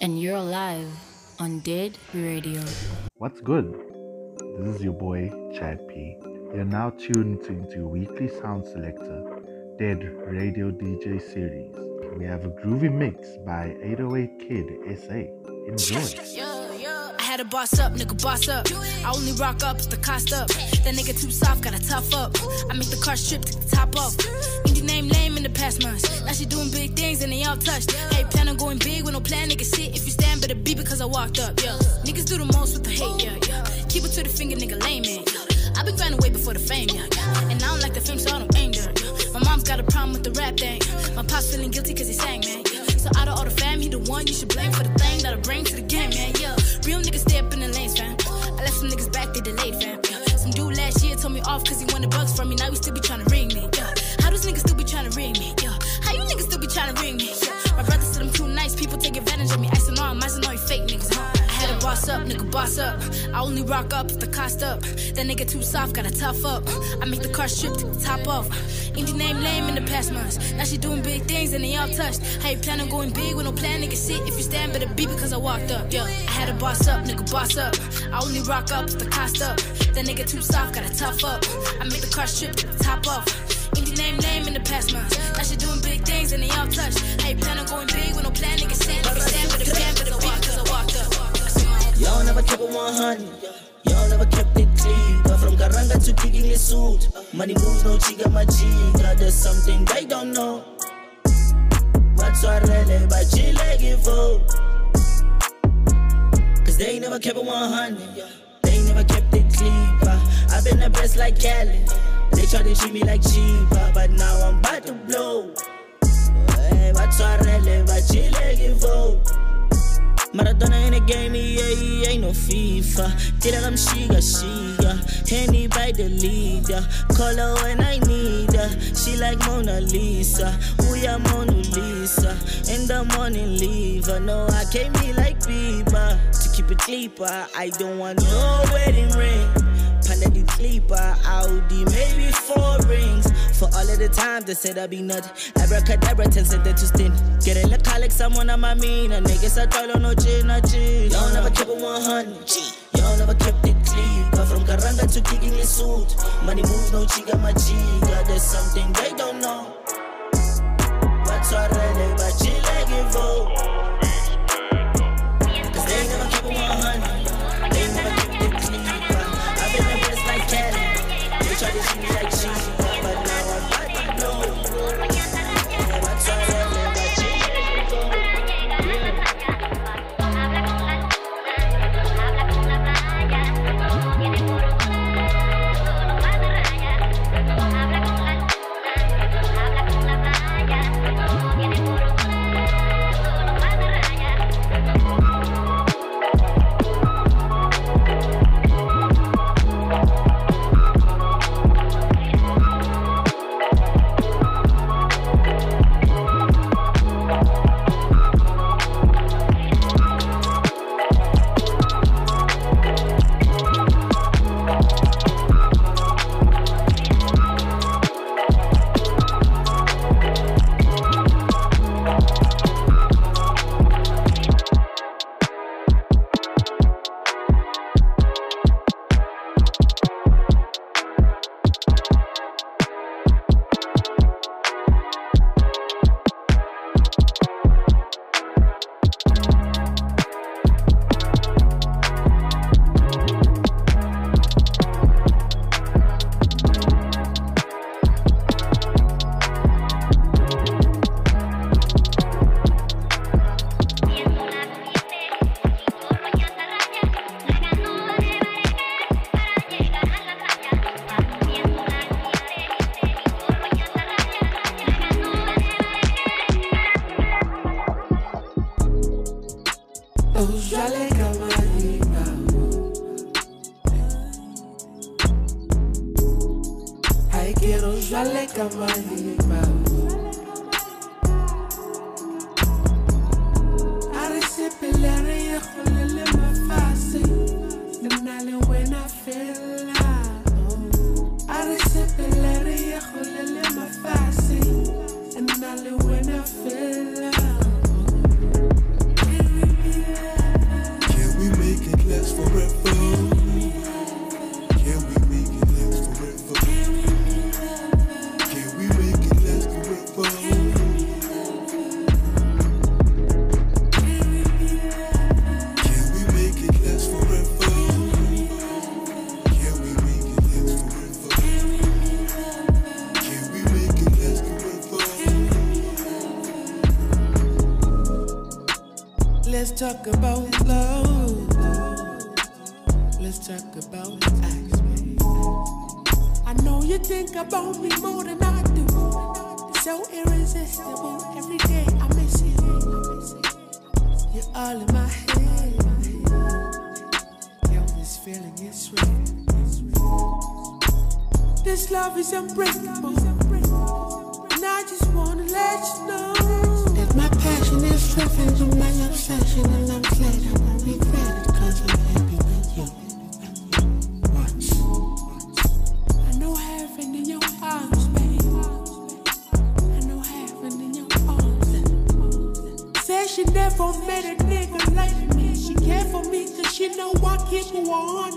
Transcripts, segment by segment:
and you're alive on Dead Radio. What's good? This is your boy, Chad P. You're now tuned into your weekly sound selector, Dead Radio DJ series. We have a groovy mix by 808 Kid SA. Enjoy. I had to boss up, nigga, boss up. I only rock up if the cost up. That nigga too soft, gotta tough up. I make the car strip to the top off. Indie name lame in the past months. Now she doing big things and they all touched. Hey, plan on going big with no plan, nigga. Sit if you stand, better be because I walked up, yeah. Niggas do the most with the hate, yeah, yeah. Keep it to the finger, nigga, lame, man. I been grinding way before the fame, yeah. And I don't like the fame, so I don't aim there. My mom's got a problem with the rap thing. My pop's feeling guilty cause he sang, man. So out of all the fam, he the one you should blame for the thing that I bring to the game, man, yeah. Real niggas stay up in the lanes, fam. I left some niggas back, they delayed, fam. Some dude last year told me off cause he wanted bucks from me. Now we still be trying to ring ring me, yeah. How you niggas still be trying to ring me, yeah. My brother said I'm too nice, people take advantage of me. I said, no, I'm ice, know you fake niggas, huh? I had to boss up, nigga, boss up. I only rock up if the cost up. That nigga too soft, gotta tough up. I make the car strip to the top off. Indie name lame in the past months. Now she doing big things and they all touched. How you plan on going big with no plan, nigga? Sit if you stand, better be because I walked up. Yeah, I had to boss up, nigga, boss up. I only rock up if the cost up. That nigga too soft, gotta tough up. I make the car strip to the top off. Lame in the past months. Now she doing big things and they all touched. How you plan on going big with no plan, nigga? If you stand, better stand, better be because I walked up. Y'all never kept it 100. Y'all never kept it clean. But from Garanga to kicking the suit. Money moves, no chiga machiga. There's something they don't know. What's our rele, but she like it for. Cause they never kept it 100. They never kept it clean. But I've been the best like Cali. Try to treat me like cheaper. But now I'm about to blow. Hey, what's our rele, but she like for. Maradona in the game, yeah, he ain't no FIFA. Did I'm Shiga, Shiga. Henny by the leader. Call her when I need her. She like Mona Lisa. We are Mona Lisa. In the morning, leave her. No, I came here like Bieber. To keep it cheaper, I don't want no wedding ring. The sleeper, Audi, maybe four rings. For all of the time they said I be nut. Abracadabra tells it to stin. Get a look like someone on my mean. A nigga said, Tolo oh, no chin, no chin. Y'all never kept it 100. Y'all never kept it clean. But from Garanga to kicking the suit. Money moves, no chiga, my chiga. There's something they don't know. What's already, want me more than I do. So irresistible. Every day I miss you. You're all in my head. Yo, this feeling is real. This love is unbreakable. And I just wanna let you know that my passion is driven by my obsession, and I'm glad I won't regret it, cause I'm here. Oh.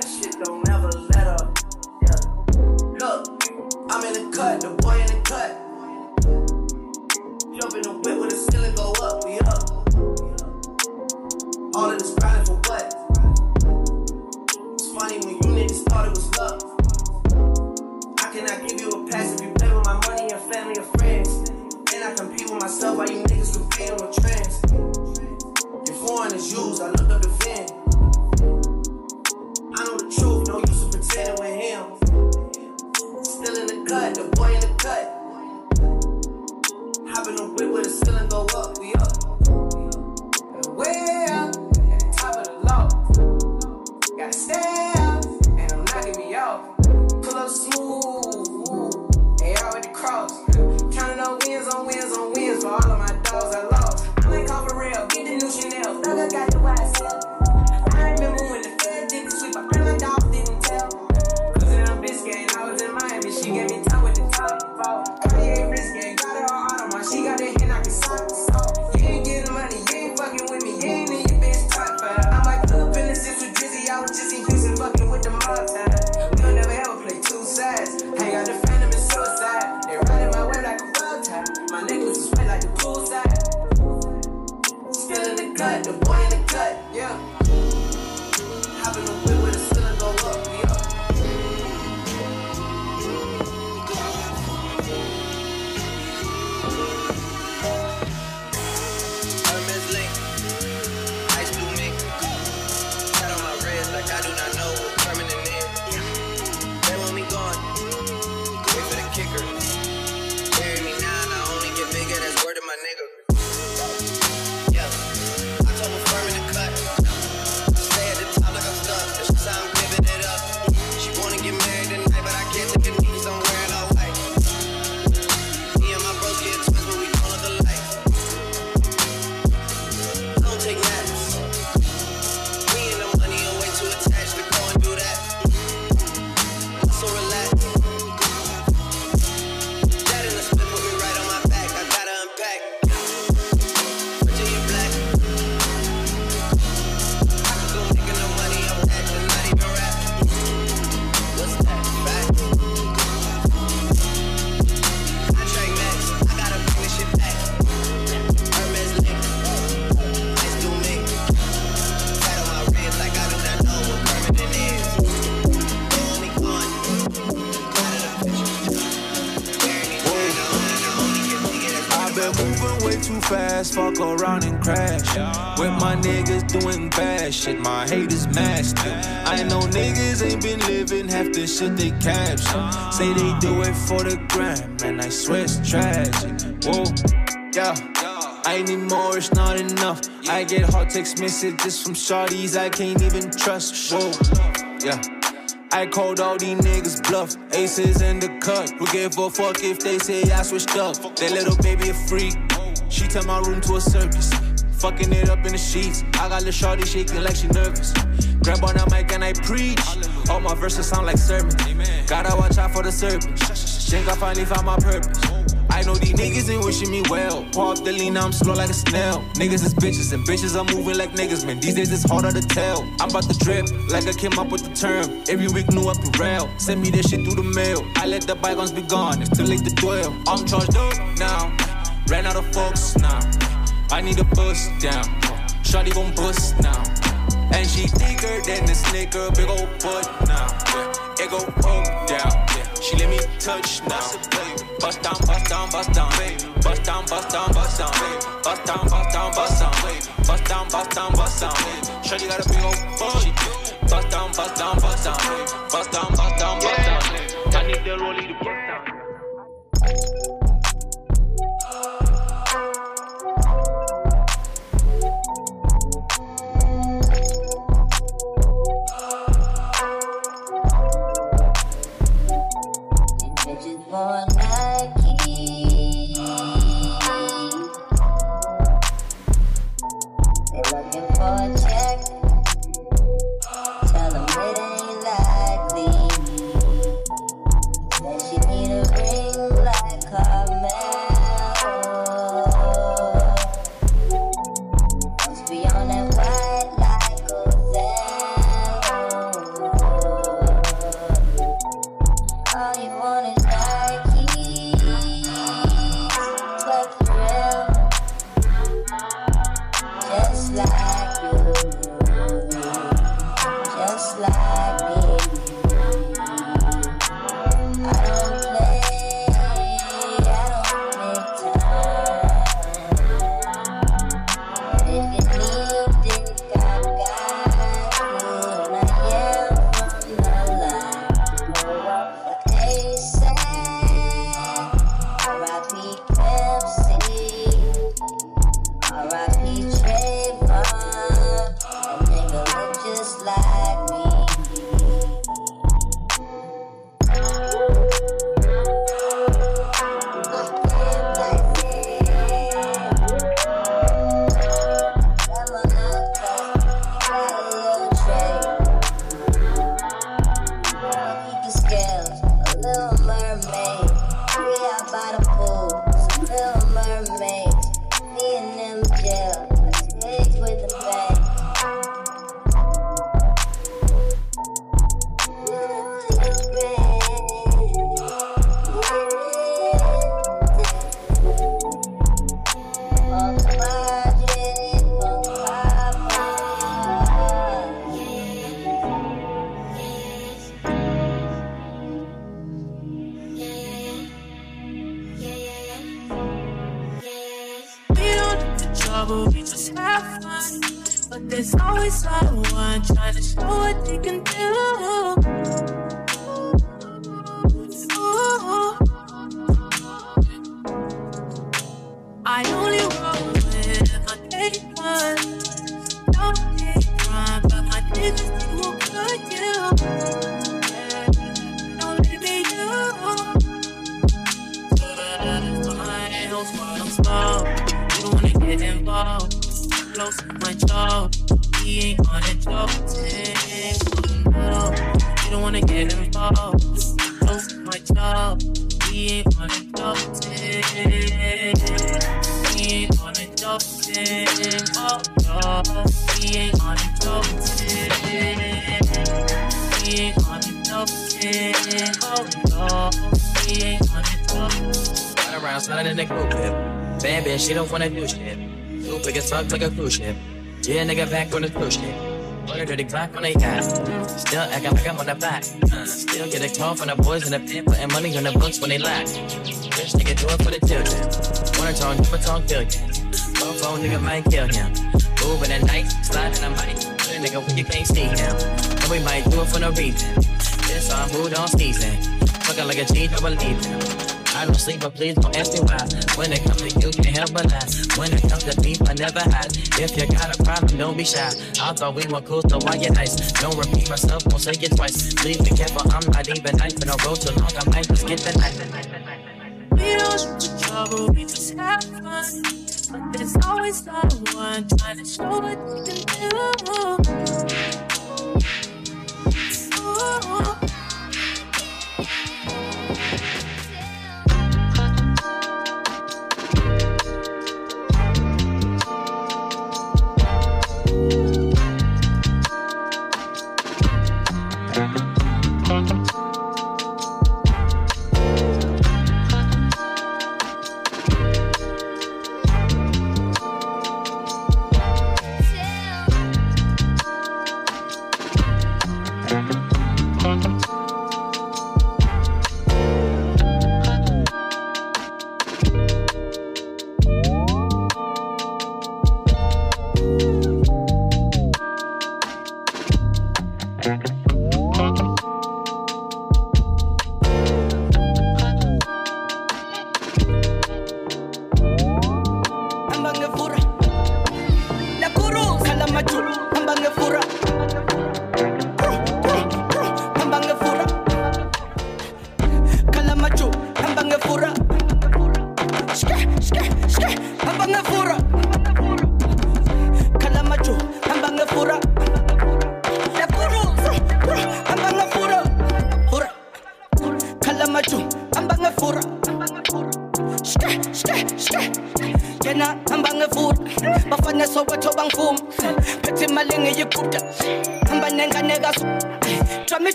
that shit don't fast, fuck around and crash. With my niggas doing bad shit, my haters mad still. I know niggas ain't been living half the shit they caption. Say they do it for the gram, and I swear it's tragic. Whoa, yeah. I need more, it's not enough. I get hot text messages from shorties I can't even trust. Whoa, yeah. I called all these niggas bluff. Aces in the cut. Who give a fuck if they say I switched up? That little baby a freak. She turned my room to a circus. Fucking it up in the sheets. I got the shorty shaking like she nervous. Grab on the mic and I preach. All my verses sound like sermons. Gotta watch out for the serpents. Think I finally found my purpose. I know these niggas ain't wishing me well. Up the lean, I'm slow like a snail. Niggas is bitches, and bitches are moving like niggas, man. These days it's harder to tell. I'm about to drip, like I came up with the term. Every week, new apparel. Send me this shit through the mail. I let the bygones be gone, it's too late to dwell. I'm charged up now. Ran out of folks now. I need a bust down. Shawty gon' bust now. And she thicker than the snicker, big ol' butt now. Yeah. It go up, down. Yeah. She let me touch now. Bust down, bust down, bust down, bust down, bust down, bust down, bust down, bust down, bust down, bust down, bust down, bust down. Shawty got a big ol' butt. Bust down, bust down, bust down, bust down, bust down, bust down. I need the rollie to bust looking for a check. Trouble, we just have fun. But there's always someone trying to show what they can do. Joke. Oh, no. He ain't on a joke. Ride around, sliding in the coupe whip. Bad bitch, she don't wanna do shit. Too big as fuck like a cruise ship. Yeah, nigga back on the cruise ship. A dirty clock on they ass. Still acting like I'm on the back. Still get a call from the boys in the pit, putting money on the books when they lack. Bitch, nigga, do it for the children. Wanna talk, never talk billion. Mofo nigga might kill him. Moving at night, sliding a mic. Nigga when you can't see him. And we might do it for no reason. This on who don't season. Fucking like a G, don't. I don't sleep, but please don't ask me why. When it comes to you, can't help but lie. When it comes to beef, I never hide. If you got a problem, don't be shy. I thought we were cool, so why you nice? Don't repeat myself, won't say it twice. Please be careful, I'm not even nice. Been on road too long, I might just get the knife. We don't look for trouble, we just have fun. But there's always someone trying to show what you can do.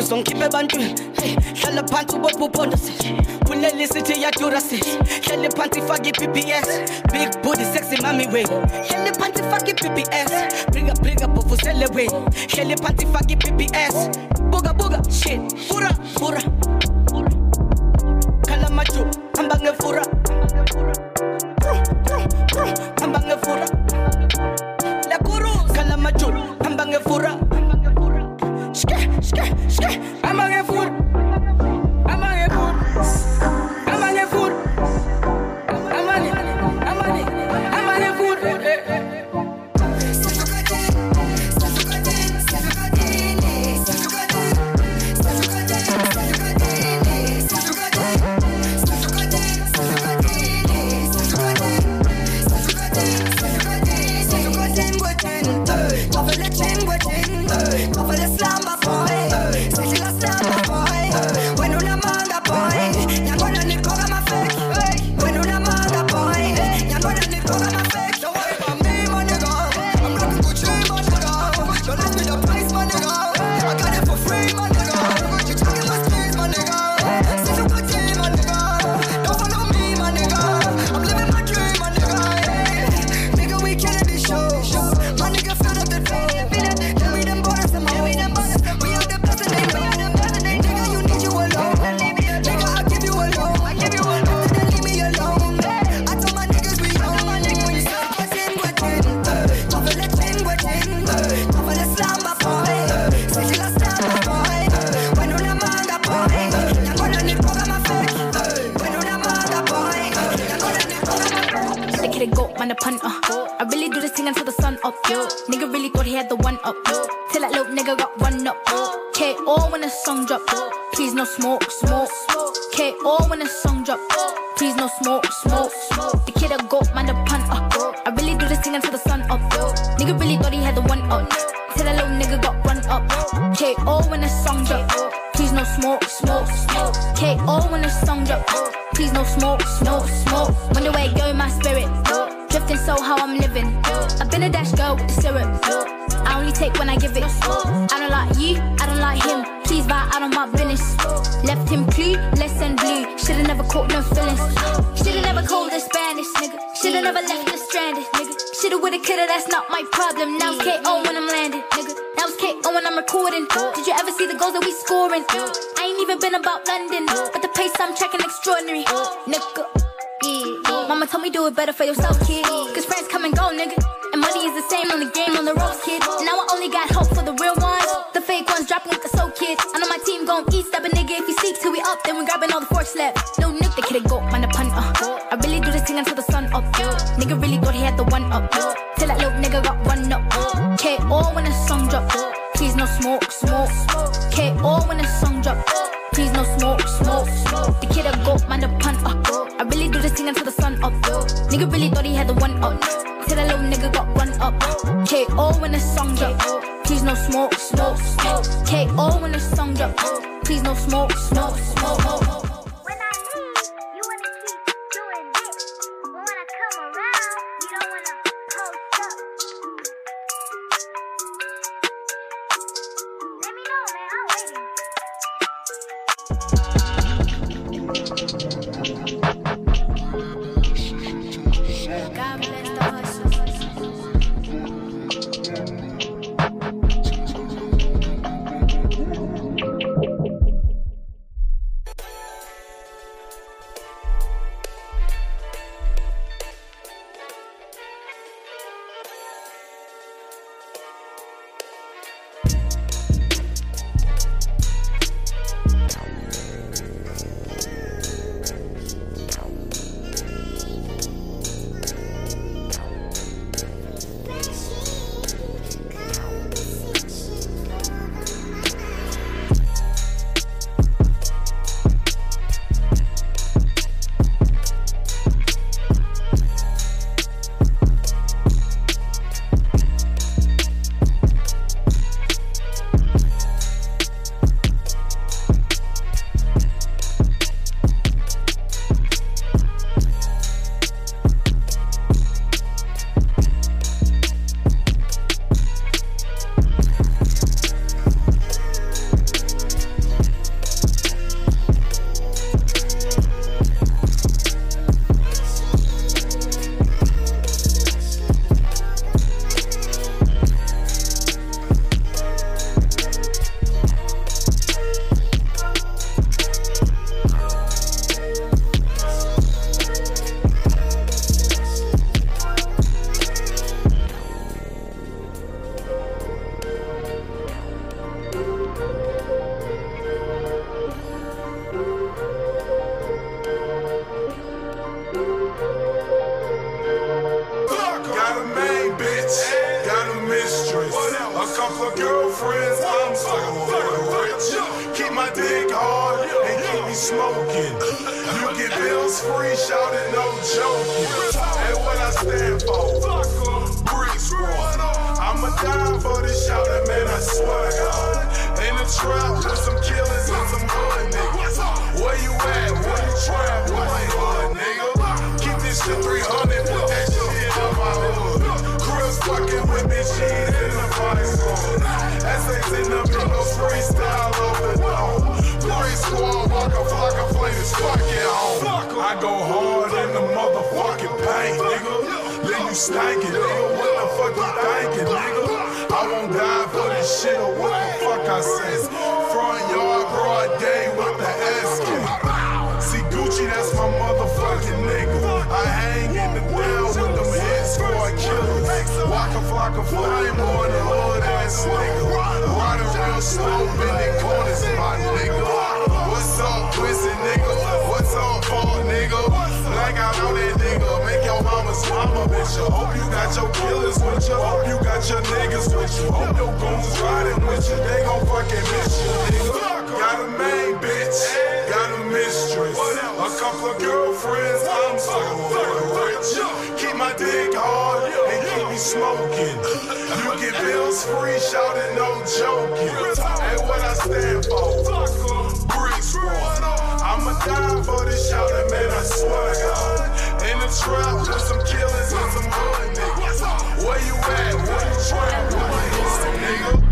Ngizongikhipha ebantwini hlala phansi ubopha uphondo kuleli sithi yadura sithi hleli phansi fake i-bps big booty sexy mami way. Hleli phansi fake i-bps bringa bringa bovusele way hleli phansi fake i-bps buka buka shit. Fura fura The Please no smoke, smoke. KO when the song drop. Please no smoke, smoke. The kid a goat, man a punter. I really do this thing until the sun up. Nigga really thought he had the one up. Till that little nigga got run up. KO when the song drop. Please no smoke, smoke, smoke. KO when the song drop. Please no smoke, smoke, smoke. When the way go, my spirit. Drifting so how I'm living. I've been a dash girl with the syrup. I only take when I give it. I don't like you, my business. Left him clueless and blue. Shoulda never caught no feelings. Shoulda never called the Spanish, nigga. Shoulda never left her stranded, nigga. Shoulda, woulda, coulda, that's not my problem. Now it's KO when I'm landing nigga. Now it's KO when I'm recording. Did you ever see the goals that we scoring? I ain't even been about London, but the pace I'm tracking extraordinary. Nigga. Mama told me do it better for yourself, kid. Cause friends come and go, nigga. And money is the same on the game, on the road, kid. Now I only got hope for ones like the soul kid. I know my team gon' eat, step a nigga. If he seeks till we up, then we grabbing all the forks left. Little Nick, the kid, go, man, the pun, uh. I really do this thing until the sun up. Nigga really thought he had the one up. Till that little nigga got one up. KO when the song drop. Please no smoke, smoke. KO when the song drop. Please no smoke, smoke. The kid a go, man, the pun up. I really do this thing until the sun up. Nigga really thought he had the one up. Till that little nigga got one up. KO when the song drop. Please no smoke, smoke, smoke. KO when the song drop. Please no smoke, smoke, smoke. Free, shout it, no joking. And what I stand for, brick squad. I'ma die for this shout it, man. I swear to God. In the trap with some killers and some hood niggas. Where you at? Where you trap? Where you hood, nigga? Keep this shit 300, put that shit on my hood. Chris fucking with me, she's in the vice lord. Essays in the middle, freestyle over the Three squad, Waka Flocka Flames, fuck it home. I go hard in the motherfucking paint, nigga. Then you stankin', nigga. What the fuck you thinking, nigga? I won't die for this shit or what the fuck I say. Front yard, broad day with the S See Gucci, that's my motherfucking nigga. I hang in the down with them hit squad killers. Waka Flocka Flame on the hood ass nigga. Riding real slow, bending corners, my nigga. Bitch. you. Hope you got your killers with you. Hope you got your niggas with you. Hope your goons riding with you. They gon' fucking miss you, nigga. Got a main bitch, got a mistress, a couple of girlfriends. I'm so rich. Keep my dick hard and keep me smoking. You get bills free, shout it, no joking. And what I stand for, brick squad. I'ma die for this shout it, man. I swear to God. Trap with some and some hood niggas. Where you at? Where you trap? Hood, nigga?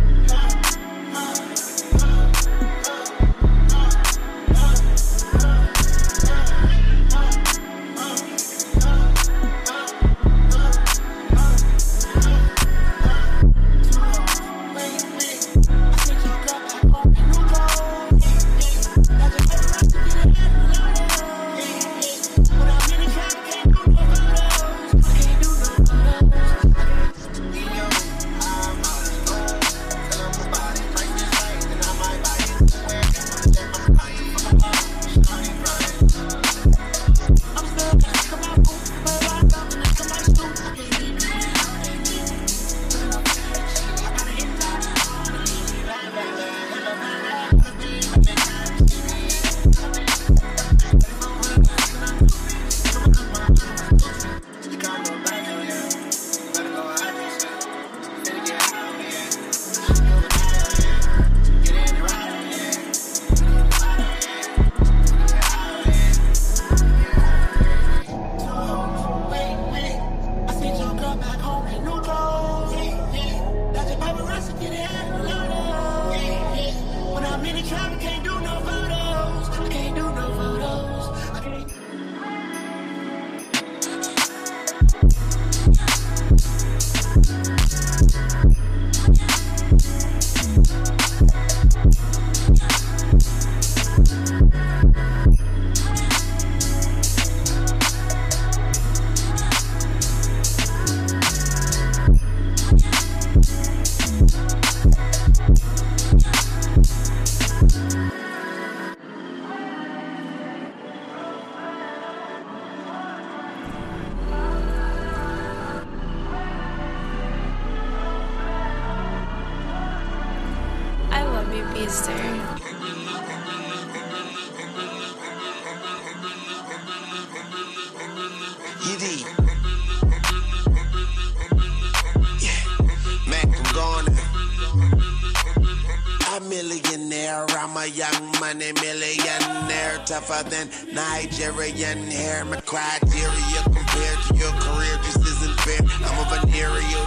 Mac, I'm. A millionaire, I'm a young money millionaire, tougher than Nigerian hair. My criteria compared to your career just isn't fair. I'm a venereal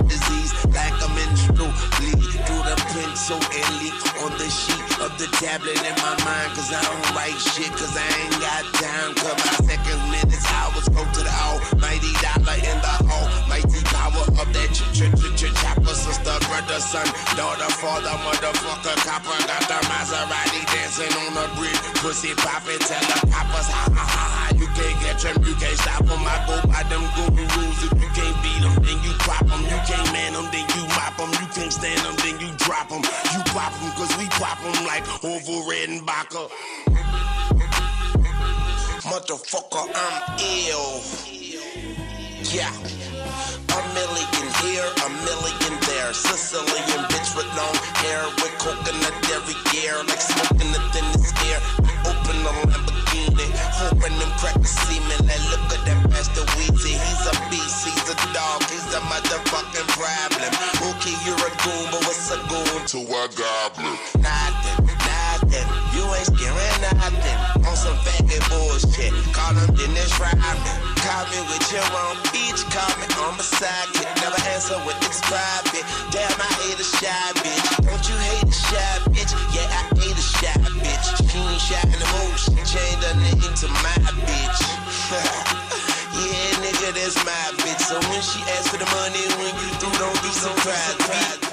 bleed through the pencil and leak on the sheet of the tablet in my mind. Cause I don't write shit, cause I ain't got time. Cause my seconds, minutes, hours go to the almighty dollar in the almighty of that ch ch ch ch chopper. Sister, brother, son, daughter, father, motherfucker, copper. Got the Maserati dancing on the bridge. Pussy poppin', tell the coppers, ha ha ha ha. You can't catch them, you can't stop them. I go by them golden rules. If you can't beat them, then you pop them. You can't man them, then you mop them. You can't stand them, then you drop them. You pop them, cause we pop them like Orville Redenbacher. Motherfucker, I'm ill. Yeah. Million here, a million there. Sicilian bitch with long hair, with coconut every gear, like smoking the thinnest air. Open a Lamborghini, hoping them crackers see me. Like, look at that Master Weezy. He's a beast, he's a dog, he's a motherfucking problem. Okay, you're a goon, but what's a goon to a goblin? Nothing, nothing. You ain't scaring nothing. Some faggot bullshit. Call him Dennis Rodman. Call me with your own beach. Call me on my sidekick. Never answer with describe it. Damn, I hate a shy bitch. Don't you hate a shy bitch? Yeah, I hate a shy bitch. She ain't shy in the mood. She changed her name to my bitch. yeah, nigga, that's my bitch. So when she asks for the money, when you through, don't be surprised.